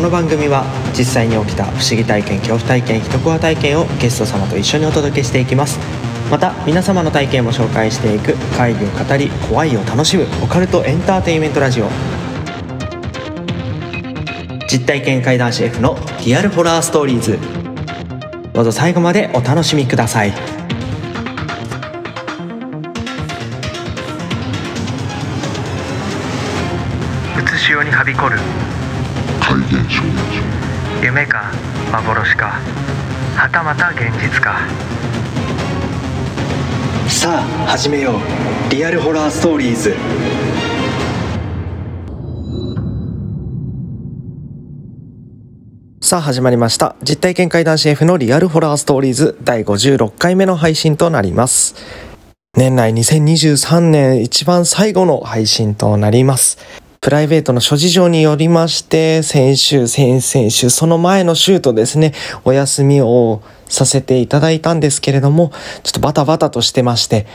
この番組は実際に起きた不思議体験恐怖体験人コア体験をゲスト様と一緒にお届けしていきます。また皆様の体験も紹介していく会議を語り怖いを楽しむオカルトエンターテインメントラジオ。実体験怪談師 F のリアルホラーストーリーズ。どうぞ最後までお楽しみください。うつしおにはびこる。夢か幻かはたまた現実か。さあ始めよう。リアルホラーストーリーズ。さあ始まりました。実体験怪談師 F のリアルホラーストーリーズ第56回目の配信となります。年内2023年一番最後の配信となりますプライベートの諸事情によりまして、先週、先々週、その前の週とですね、お休みをさせていただいたんですけれども、ちょっとバタバタとしてまして、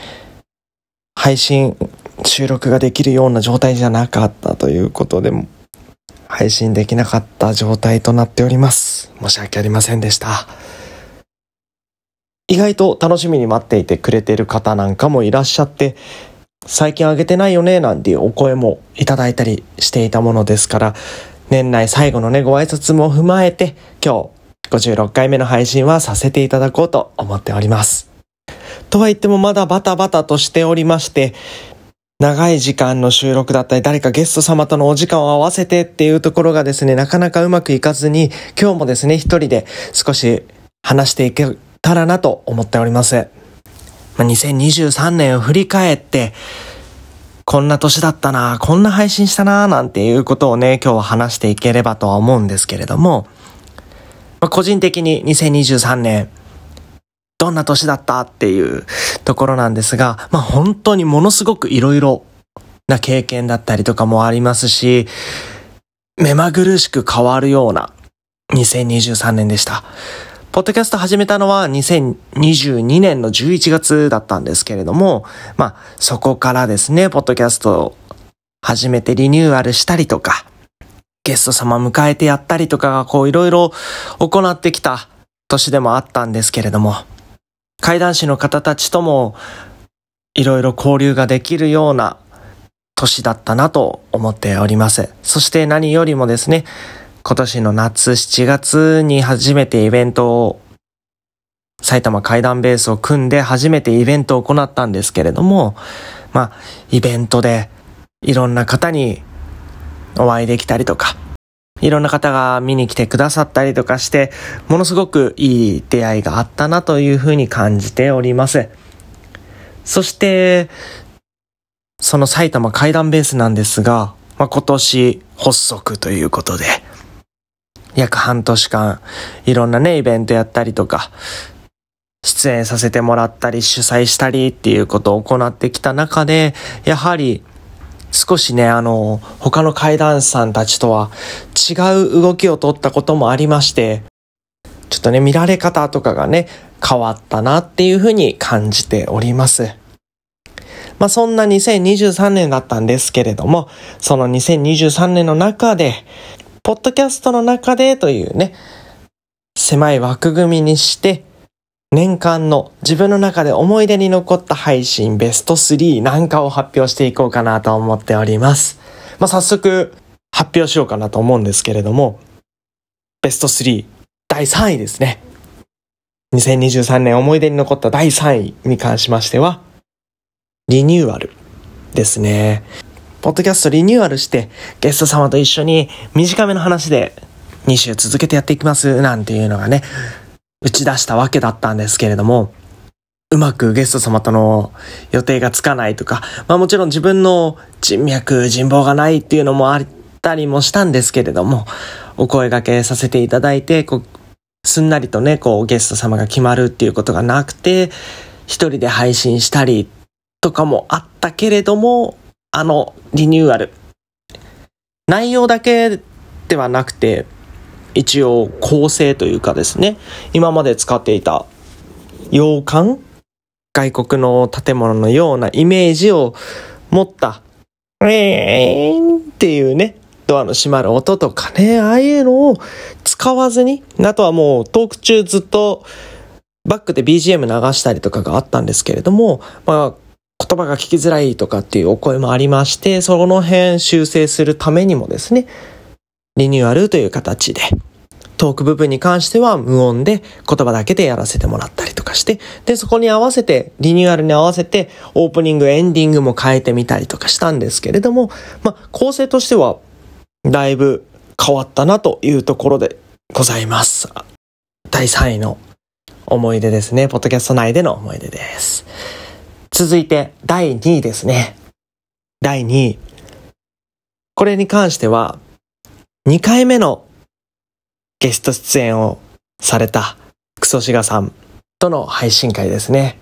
配信、収録ができるような状態じゃなかったということで、配信できなかった状態となっております。申し訳ありませんでした。意外と楽しみに待っていてくれている方なんかもいらっしゃって、最近あげてないよねなんていうお声もいただいたりしていたものですから、年内最後のね、ご挨拶も踏まえて、今日56回目の配信はさせていただこうと思っております。とは言ってもまだバタバタとしておりまして、長い時間の収録だったり、誰かゲスト様とのお時間を合わせてっていうところがですね、なかなかうまくいかずに、今日もですね、一人で少し話していけたらなと思っております。まあ2023年を振り返って、こんな年だったな、こんな配信したな、なんていうことをね、今日は話していければとは思うんですけれども、まあ、個人的に2023年、どんな年だったっていうところなんですが、まあ本当にものすごくいろいろな経験だったりとかもありますし、目まぐるしく変わるような2023年でした。ポッドキャスト始めたのは2022年の11月だったんですけれども、まあそこからですね、ポッドキャストを始めてリニューアルしたりとか、ゲスト様迎えてやったりとかがこういろいろ行ってきた年でもあったんですけれども、怪談師の方たちともいろいろ交流ができるような年だったなと思っております。そして何よりもですね、今年の夏7月に初めてイベントを埼玉怪談ベースを組んで初めてイベントを行ったんですけれども、まあ、イベントでいろんな方にお会いできたりとか、いろんな方が見に来てくださったりとかして、ものすごくいい出会いがあったなというふうに感じております。そして、その埼玉怪談ベースなんですが、まあ、今年発足ということで、約半年間、いろんなね、イベントやったりとか、出演させてもらったり、主催したりっていうことを行ってきた中で、やはり、少しね、あの、他の怪談師さんたちとは違う動きを取ったこともありまして、ちょっとね、見られ方とかがね、変わったなっていうふうに感じております。まあそんな2023年だったんですけれども、その2023年の中で、ポッドキャストの中でというね、狭い枠組みにして、年間の自分の中で思い出に残った配信ベスト3なんかを発表していこうかなと思っております。まあ、早速発表しようかなと思うんですけれども、ベスト3第3位ですね。2023年思い出に残った第3位に関しましては、リニューアルですね。ポッドキャストリニューアルしてゲスト様と一緒に短めの話で2週続けてやっていきますなんていうのがね、打ち出したわけだったんですけれども、うまくゲスト様との予定がつかないとか、まあもちろん自分の人脈、人望がないっていうのもあったりもしたんですけれども、お声掛けさせていただいて、こう、すんなりとね、こうゲスト様が決まるっていうことがなくて、一人で配信したりとかもあったけれども、あのリニューアル。内容だけではなくて、一応構成というかですね、今まで使っていた洋館外国の建物のようなイメージを持った、えーんっていうね、ドアの閉まる音とかね、ああいうのを使わずに、あとはもうトーク中ずっとバックで BGM 流したりとかがあったんですけれども、まあ、言葉が聞きづらいとかっていうお声もありまして、その辺修正するためにもですね、リニューアルという形で、トーク部分に関しては無音で言葉だけでやらせてもらったりとかして、で、そこに合わせて、リニューアルに合わせて、オープニング、エンディングも変えてみたりとかしたんですけれども、まあ、構成としては、だいぶ変わったなというところでございます。第3位の思い出ですね。ポッドキャスト内での思い出です。続いて、第2位ですね。第2位。これに関しては、2回目のゲスト出演をされたクソシガさんとの配信会ですね。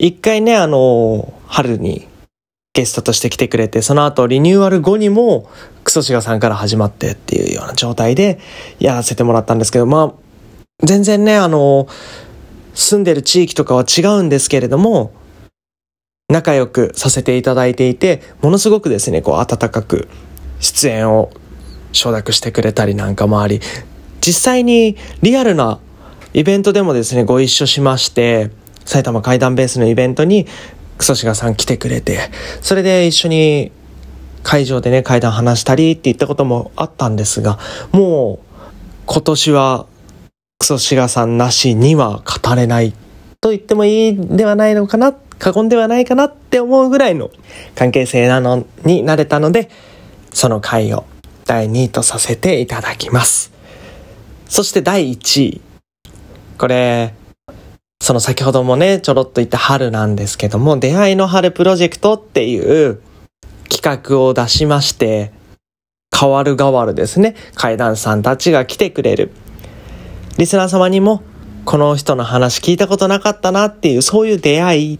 一回ね、あの、春にゲストとして来てくれて、その後リニューアル後にもクソシガさんから始まってっていうような状態でやらせてもらったんですけど、まあ、全然ね、あの、住んでる地域とかは違うんですけれども、仲良くさせていただいていて、ものすごくですね、こう温かく出演を承諾してくれたりなんかもあり、実際にリアルなイベントでもですね、ご一緒しまして、埼玉階段ベースのイベントにクソシガさん来てくれて、それで一緒に会場でね、階段話したりって言ったこともあったんですが、もう今年はクソシガさんなしには語れないと言ってもいいではないのかなっ、過言ではないかなって思うぐらいの関係性なのになれたので、その回を第2位とさせていただきます。そして第1位。これ、その先ほどもね、ちょろっと言った春なんですけども、出会いの春プロジェクトっていう企画を出しまして、変わる変わるですね、階段さんたちが来てくれる。リスナー様にも、この人の話聞いたことなかったなっていう、そういう出会い。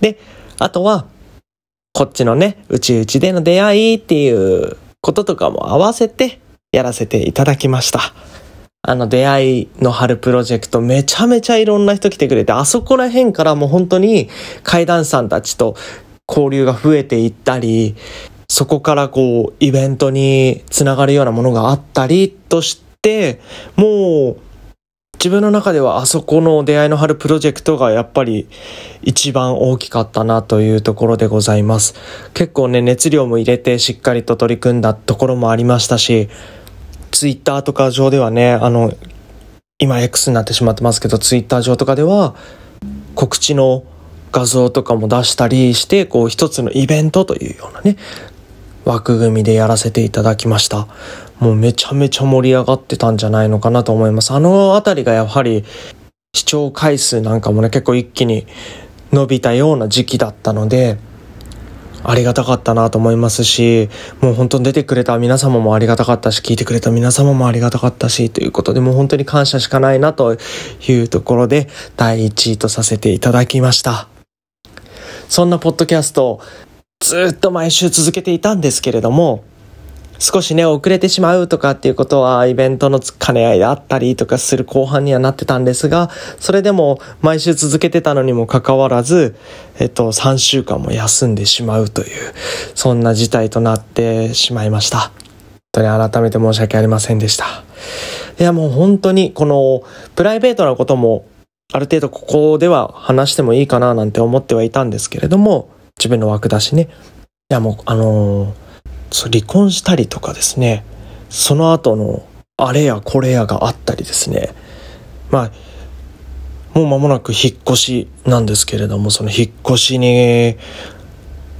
で、あとは、こっちのね、うちうちでの出会いっていうこととかも合わせてやらせていただきました。あの出会いの春プロジェクトめちゃめちゃいろんな人来てくれて、あそこら辺からもう本当に階段さんたちと交流が増えていったり、そこからこうイベントにつながるようなものがあったりとして、もう自分の中ではあそこの出会いの春プロジェクトがやっぱり一番大きかったなというところでございます。結構ね、熱量も入れてしっかりと取り組んだところもありましたし、ツイッターとか上ではね、あの、今 X になってしまってますけど、ツイッター上とかでは告知の画像とかも出したりして、こう一つのイベントというようなね、枠組みでやらせていただきました。もうめちゃめちゃ盛り上がってたんじゃないのかなと思います。あのあたりがやはり視聴回数なんかもね、結構一気に伸びたような時期だったので、ありがたかったなと思いますし、もう本当に出てくれた皆様もありがたかったし、聞いてくれた皆様もありがたかったし、ということでもう本当に感謝しかないなというところで、第1位とさせていただきました。そんなポッドキャスト、ずっと毎週続けていたんですけれども、少しね、遅れてしまうとかっていうことは、イベントの兼ね合いであったりとかする後半にはなってたんですが、それでも毎週続けてたのにもかかわらず、えっと、3週間も休んでしまうという、そんな事態となってしまいました。本当に改めて申し訳ありませんでした。いや、もう本当に、この、プライベートなことも、ある程度ここでは話してもいいかななんて思ってはいたんですけれども、自分の枠だしね。いや、もう、あのー離婚したりとかですねその後のあれやこれやがあったりですねまあもう間もなく引っ越しなんですけれどもその引っ越しに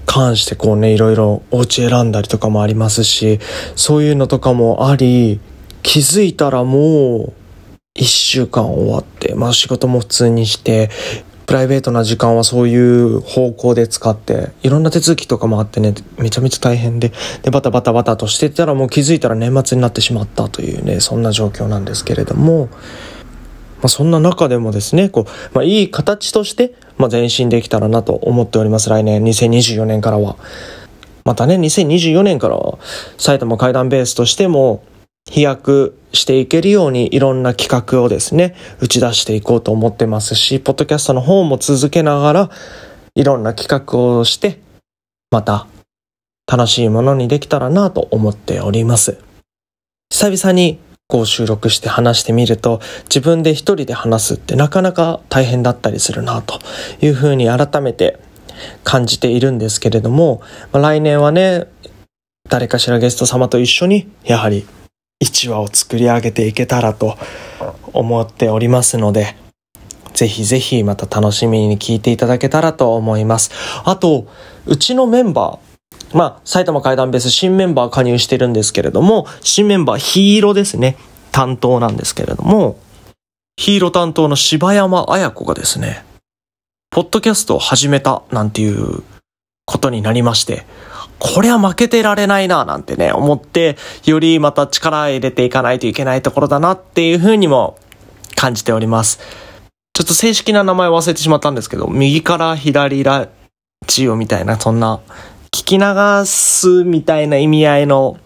関してこうねいろいろお家選んだりとかもありますしそういうのとかもあり気づいたらもう1週間終わってまあ仕事も普通にしてプライベートな時間はそういう方向で使って、いろんな手続きとかもあってね、めちゃめちゃ大変で、で、バタバタバタとしてたらもう気づいたら年末になってしまったというね、そんな状況なんですけれども、まあ、そんな中でもですね、こう、まあ、いい形として、まあ、前進できたらなと思っております。来年、2024年からは。またね、2024年からは、埼玉階段ベースとしても、飛躍していけるようにいろんな企画をですね、打ち出していこうと思ってますし、ポッドキャストの方も続けながら、いろんな企画をして、また楽しいものにできたらなと思っております。久々にこう収録して話してみると自分で一人で話すってなかなか大変だったりするなというふうに改めて感じているんですけれども、まあ、来年はね誰かしらゲスト様と一緒にやはり1話を作り上げていけたらと思っておりますのでぜひぜひまた楽しみに聞いていただけたらと思います。あとうちのメンバーまあ、埼玉階段ベース新メンバー加入してるんですけれども、新メンバーヒーローですね、担当なんですけれども、ヒーロー担当の柴山彩子がですね、ポッドキャストを始めたなんていうことになりまして、これは負けてられないななんてね、思って、よりまた力入れていかないといけないところだなっていうふうにも感じております。ちょっと正式な名前忘れてしまったんですけど、右から左ラジオみたいな、そんな聞き流すみたいな意味合いの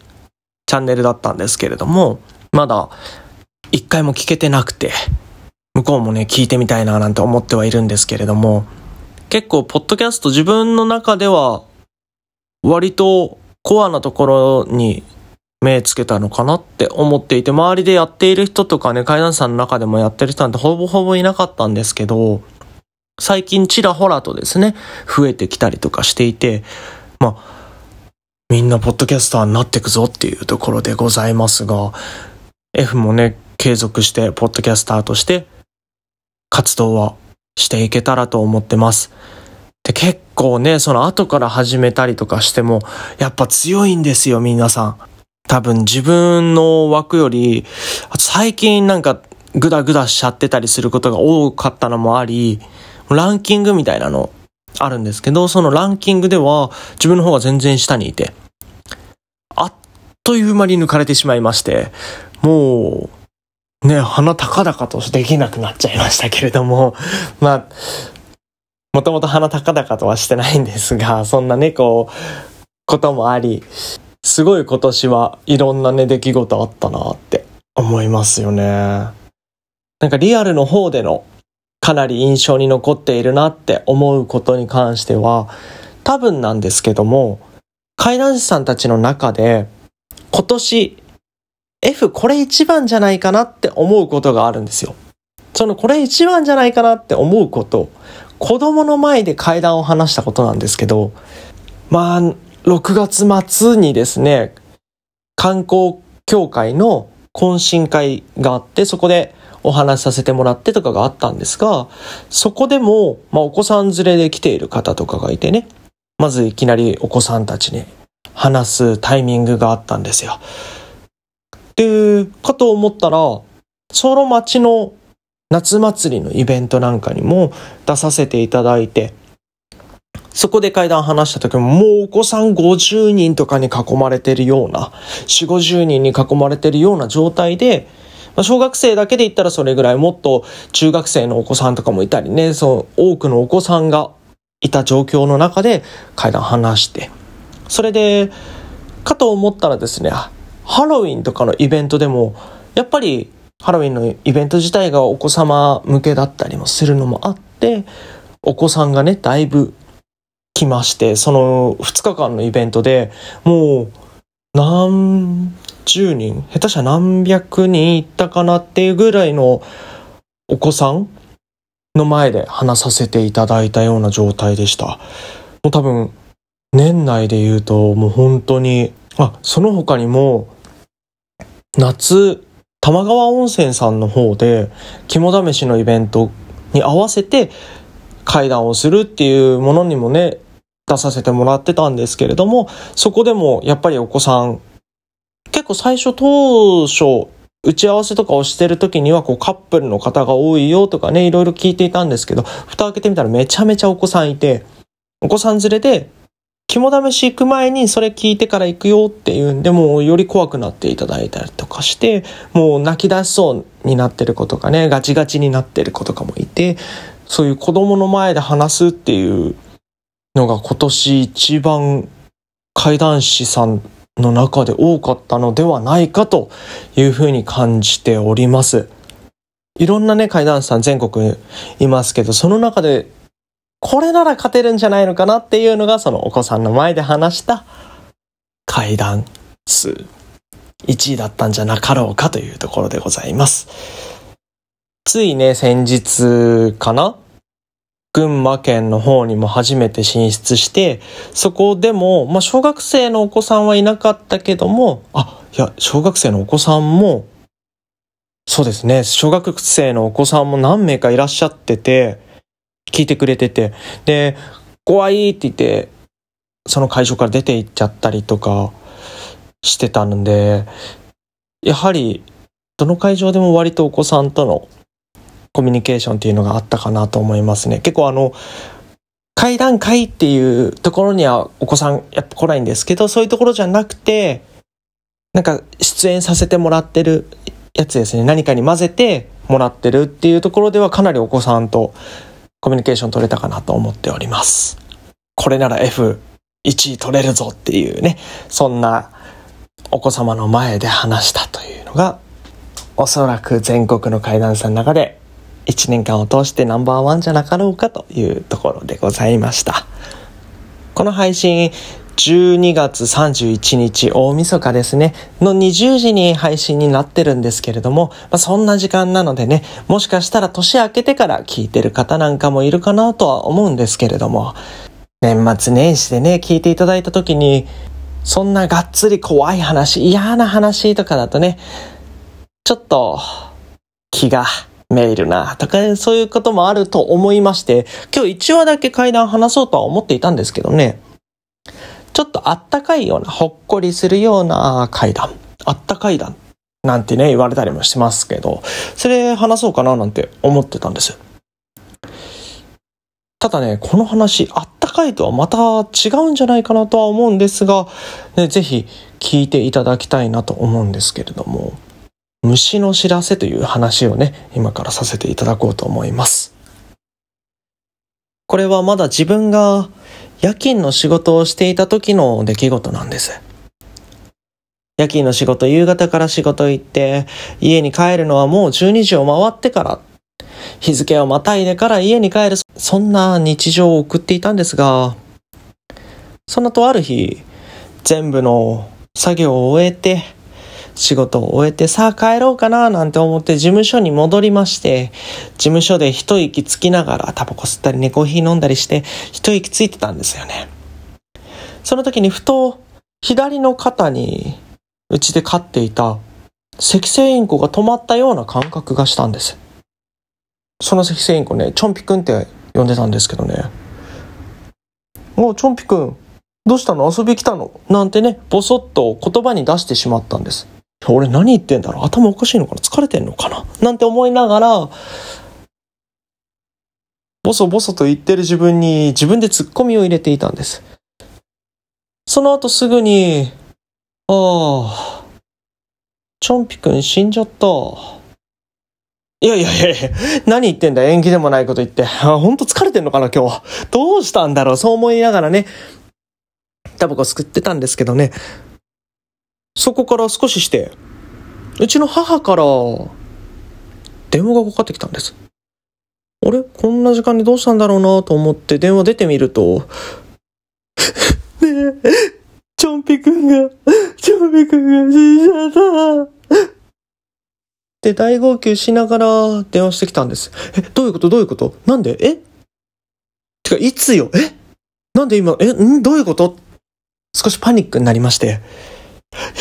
チャンネルだったんですけれども、まだ一回も聞けてなくて、向こうもね、聞いてみたいななんて思ってはいるんですけれども、結構、ポッドキャスト自分の中では、割とコアなところに目つけたのかなって思っていて、周りでやっている人とかね、階段さんの中でもやってる人なんてほぼほぼいなかったんですけど、最近ちらほらとですね、増えてきたりとかしていて、まあ、みんなポッドキャスターになっていくぞっていうところでございますが、F もね、継続してポッドキャスターとして活動はしていけたらと思ってます。で、結構ね、その後から始めたりとかしても、やっぱ強いんですよ、皆さん。多分自分の枠より、最近なんかグダグダしちゃってたりすることが多かったのもあり、ランキングみたいなのあるんですけど、そのランキングでは自分の方が全然下にいて、あっという間に抜かれてしまいまして、もう、ね、鼻高々とできなくなっちゃいましたけれども、まあ、もともと鼻高々とはしてないんですが、そんなね、こう、こともあり、すごい今年はいろんなね、出来事あったなって思いますよね。なんかリアルの方でのかなり印象に残っているなって思うことに関しては、多分なんですけども、怪談師さんたちの中で、今年、F これ一番じゃないかなって思うことがあるんですよ。そのこれ一番じゃないかなって思うこと、子供の前で階段を話したことなんですけど、まあ、6月末にですね、観光協会の懇親会があって、そこでお話しさせてもらってとかがあったんですが、そこでも、まあ、お子さん連れで来ている方とかがいてね、まずいきなりお子さんたちに話すタイミングがあったんですよ。で、かと思ったら、その町の夏祭りのイベントなんかにも出させていただいて、そこで階段話した時ももうお子さん50人とかに囲まれてるような、4、50人に囲まれてるような状態で、まあ、小学生だけで言ったらそれぐらいもっと中学生のお子さんとかもいたりね、そう多くのお子さんがいた状況の中で階段話して、それで、かと思ったらですね、ハロウィンとかのイベントでも、やっぱりハロウィンのイベント自体がお子様向けだったりもするのもあって、お子さんがね、だいぶ来まして、その2日間のイベントでもう何十人、下手したら何百人いったかなっていうぐらいのお子さんの前で話させていただいたような状態でした。もう多分、年内で言うともう本当に、あ、その他にも、夏、玉川温泉さんの方で、肝試しのイベントに合わせて会談をするっていうものにもね、出させてもらってたんですけれども、そこでもやっぱりお子さん結構最初当初、打ち合わせとかをしてる時には、こうカップルの方が多いよとかね、いろいろ聞いていたんですけど、蓋開けてみたらめちゃめちゃお子さんいて、お子さん連れで、肝試し行く前にそれ聞いてから行くよっていうんで、もうより怖くなっていただいたりとかして、もう泣き出しそうになってる子とかね、ガチガチになってる子とかもいて、そういう子供の前で話すっていうのが今年一番怪談師さんの中で多かったのではないかというふうに感じております。いろんなね、階段師さん全国いますけど、その中でこれなら勝てるんじゃないのかなっていうのが、そのお子さんの前で話した階段数1位だったんじゃなかろうかというところでございます。ついね、先日かな？群馬県の方にも初めて進出して、そこでも、まあ、小学生のお子さんはいなかったけども、あ、いや、小学生のお子さんも、そうですね、小学生のお子さんも何名かいらっしゃってて、聞いてくれてて、で、怖いって言って、その会場から出て行っちゃったりとかしてたので、やはり、どの会場でも割とお子さんとのコミュニケーションっていうのがあったかなと思いますね。結構あの、階段階っていうところにはお子さんやっぱ来ないんですけど、そういうところじゃなくて、なんか出演させてもらってるやつですね。何かに混ぜてもらってるっていうところではかなりお子さんとコミュニケーション取れたかなと思っております。これなら F1 位取れるぞっていうね、そんなお子様の前で話したというのが、おそらく全国の怪談さんの中で1年間を通してナンバーワンじゃなかろうかというところでございました。この配信、12月31日大晦日ですね、の20時に配信になってるんですけれども、まあ、そんな時間なのでね、もしかしたら年明けてから聞いてる方なんかもいるかなとは思うんですけれども、年末年始でね、聞いていただいた時に、そんながっつり怖い話、嫌な話とかだとね、ちょっと気がめいるなとか、ねそういうこともあると思いまして、今日1話だけ階段話そうとは思っていたんですけどね、ちょっとあったかいような、ほっこりするような階段、あったかい段なんてね、言われたりもしますけど、それ話そうかななんて思ってたんです。ただね、この話、あったかいとはまた違うんじゃないかなとは思うんですが、ね、ぜひ聞いていただきたいなと思うんですけれども、虫の知らせという話をね、今からさせていただこうと思います。これはまだ自分が夜勤の仕事をしていた時の出来事なんです。夜勤の仕事、夕方から仕事行って、家に帰るのはもう12時を回ってから、日付をまたいでから家に帰る、そんな日常を送っていたんですが、そのとある日、全部の作業を終えて、仕事を終えてさあ帰ろうかななんて思って事務所に戻りまして、事務所で一息つきながらタバコ吸ったりね、コーヒー飲んだりして一息ついてたんですよね。その時にふと左の肩にうちで飼っていた赤星インコが止まったような感覚がしたんです。その赤星インコね、チョンピくんって呼んでたんですけどね。おチョンピくん、どうしたの？遊び来たの？なんてね、ぼそっと言葉に出してしまったんです。俺何言ってんだろう？頭おかしいのかな？疲れてんのかな？なんて思いながら、ボソボソと言ってる自分に自分でツッコミを入れていたんです。その後すぐに、ああ、チョンピくん死んじゃった。いやいやいやいや、何言ってんだ？縁起でもないこと言って。あ、ほんと疲れてんのかな？今日。どうしたんだろう？そう思いながらね、タバコ吸ってたんですけどね、そこから少しして、うちの母から電話がかかってきたんです。あれ？こんな時間にどうしたんだろうなと思って電話出てみると、ねえ、チョンピくんが、チョンピくんが死んじゃった。で、大号泣しながら電話してきたんです。え、どういうこと？どういうこと？なんで？え？てか、いつよ？え？なんで今、え、ん？どういうこと？少しパニックになりまして。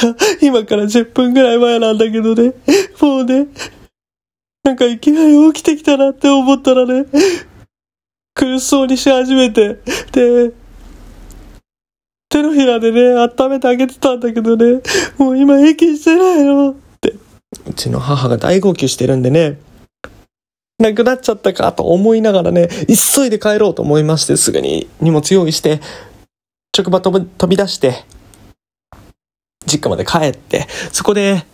いや、今から10分ぐらい前なんだけどね、もうね、なんかいきなり起きてきたなって思ったらね、苦しそうにし始めて、で、手のひらでね、温めてあげてたんだけどね、もう今息してないの。って、うちの母が大号泣してるんでね、亡くなっちゃったかと思いながらね、急いで帰ろうと思いまして、すぐに荷物用意して、職場飛び出して、実家まで帰って、そこで、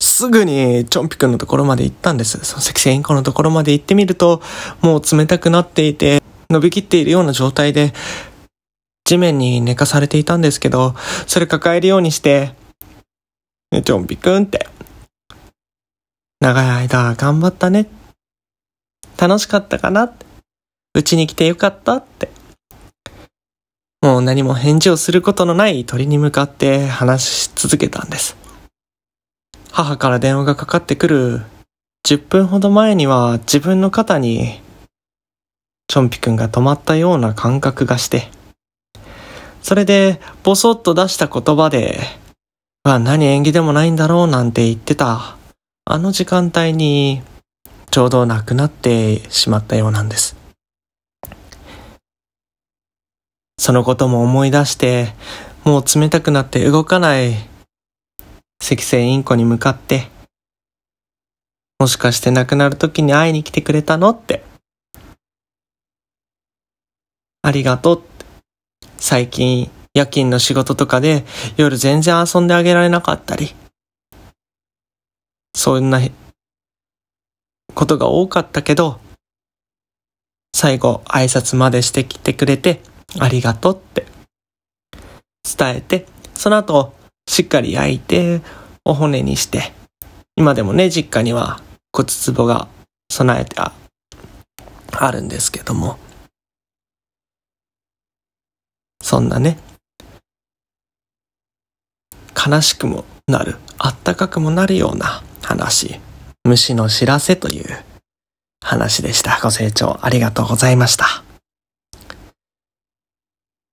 すぐにチョンピくんのところまで行ったんです。その赤星インコのところまで行ってみると、もう冷たくなっていて、伸びきっているような状態で、地面に寝かされていたんですけど、それ抱えるようにして、ねチョンピくんって、長い間頑張ったね。楽しかったかな。うちに来てよかったって。何も返事をすることのない鳥に向かって話し続けたんです。母から電話がかかってくる10分ほど前には自分の肩にチョンピくんが止まったような感覚がして、それでボソッと出した言葉で、まあ何縁起でもないんだろうなんて言ってた、あの時間帯にちょうど亡くなってしまったようなんです。そのことも思い出して、もう冷たくなって動かない赤星インコに向かって、もしかして亡くなる時に会いに来てくれたのって。ありがとうって。最近夜勤の仕事とかで夜全然遊んであげられなかったり、そんなことが多かったけど、最後挨拶までしてきてくれてありがとうって伝えて、その後しっかり焼いてお骨にして、今でもね、実家には骨壺が備えてあるんですけども、そんなね、悲しくもなる、あったかくもなるような話、虫の知らせという話でした。ご清聴ありがとうございました。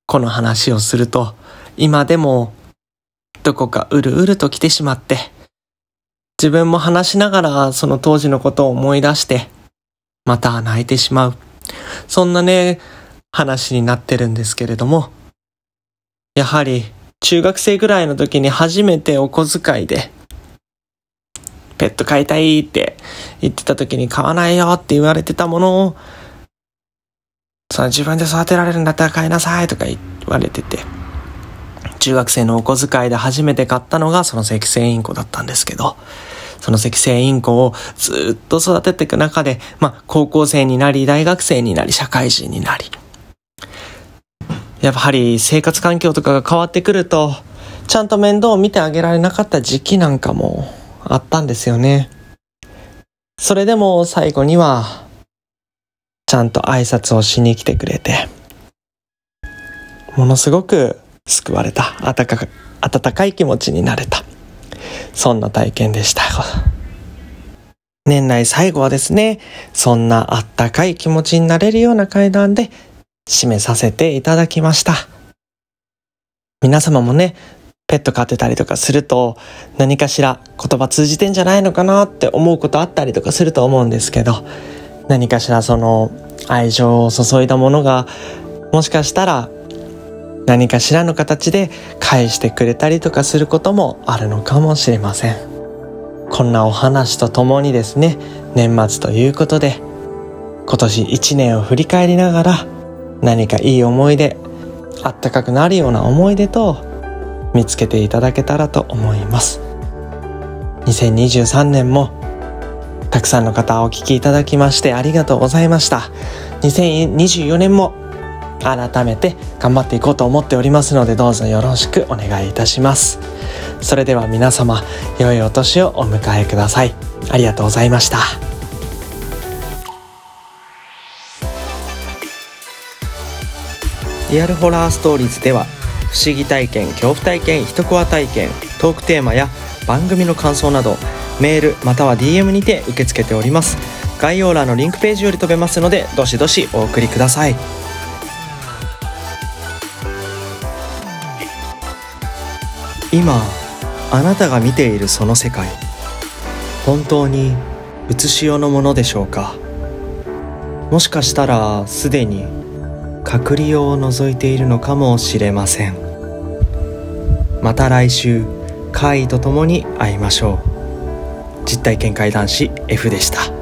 この話をすると、今でもどこかうるうると来てしまって、自分も話しながらその当時のことを思い出して、また泣いてしまう。そんなね、話になってるんですけれども、やはり中学生ぐらいの時に初めてお小遣いで、ペット飼いたいって言ってた時に買わないよって言われてたものを、その自分で育てられるんだったら買いなさいとか言われてて、中学生のお小遣いで初めて買ったのがその赤星インコだったんですけど、その赤星インコをずっと育てていく中で、まあ、高校生になり、大学生になり、社会人になり、やっぱり生活環境とかが変わってくると、ちゃんと面倒を見てあげられなかった時期なんかもあったんですよね。それでも最後には、ちゃんと挨拶をしに来てくれて、ものすごく救われた、温か温かい気持ちになれた。そんな体験でした。年内最後はですね、そんなあったかい気持ちになれるような階段で締めさせていただきました。皆様もね、ペット飼ってたりとかすると何かしら言葉通じてんじゃないのかなって思うことあったりとかすると思うんですけど、何かしらその愛情を注いだものがもしかしたら何かしらの形で返してくれたりとかすることもあるのかもしれません。こんなお話とともにですね年末ということで今年1年を振り返りながら何かいい思い出あったかくなるような思い出と見つけていただけたらと思います。2023年もたくさんの方お聞きいただきましてありがとうございました。2024年も改めて頑張っていこうと思っておりますのでどうぞよろしくお願いいたします。それでは皆様良いお年をお迎えください。ありがとうございました。リアルホラーストーリーズでは不思議体験恐怖体験一コア体験トークテーマや番組の感想などメールまたは DM にて受け付けております。概要欄のリンクページより飛べますのでどしどしお送りください。今あなたが見ているその世界本当に写しよのものでしょうか？もしかしたらすでに隔離用を覗いているのかもしれません。また来週怪異とともに会いましょう。実体験怪談師 F でした。